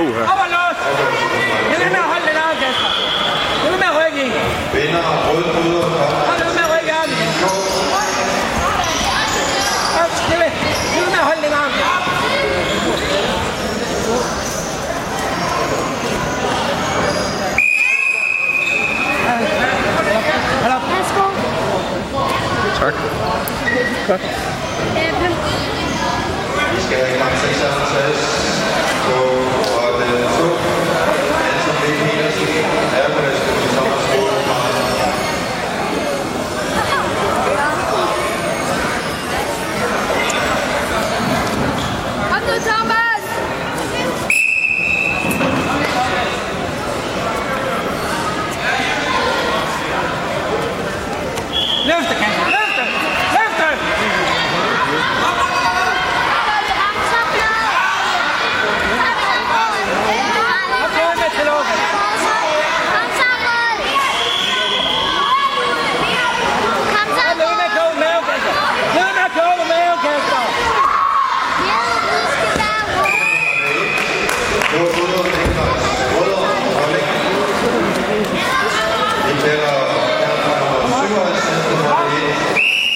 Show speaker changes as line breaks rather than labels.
Uha.
Op og lås! Lad være med at holde den arm, Kasper. Lad være med at rykke i.
Vinder rød bryder kom.
Hold med at rykke i armen. Op, Lad være lad være med at holde den arm.
Tak. durfde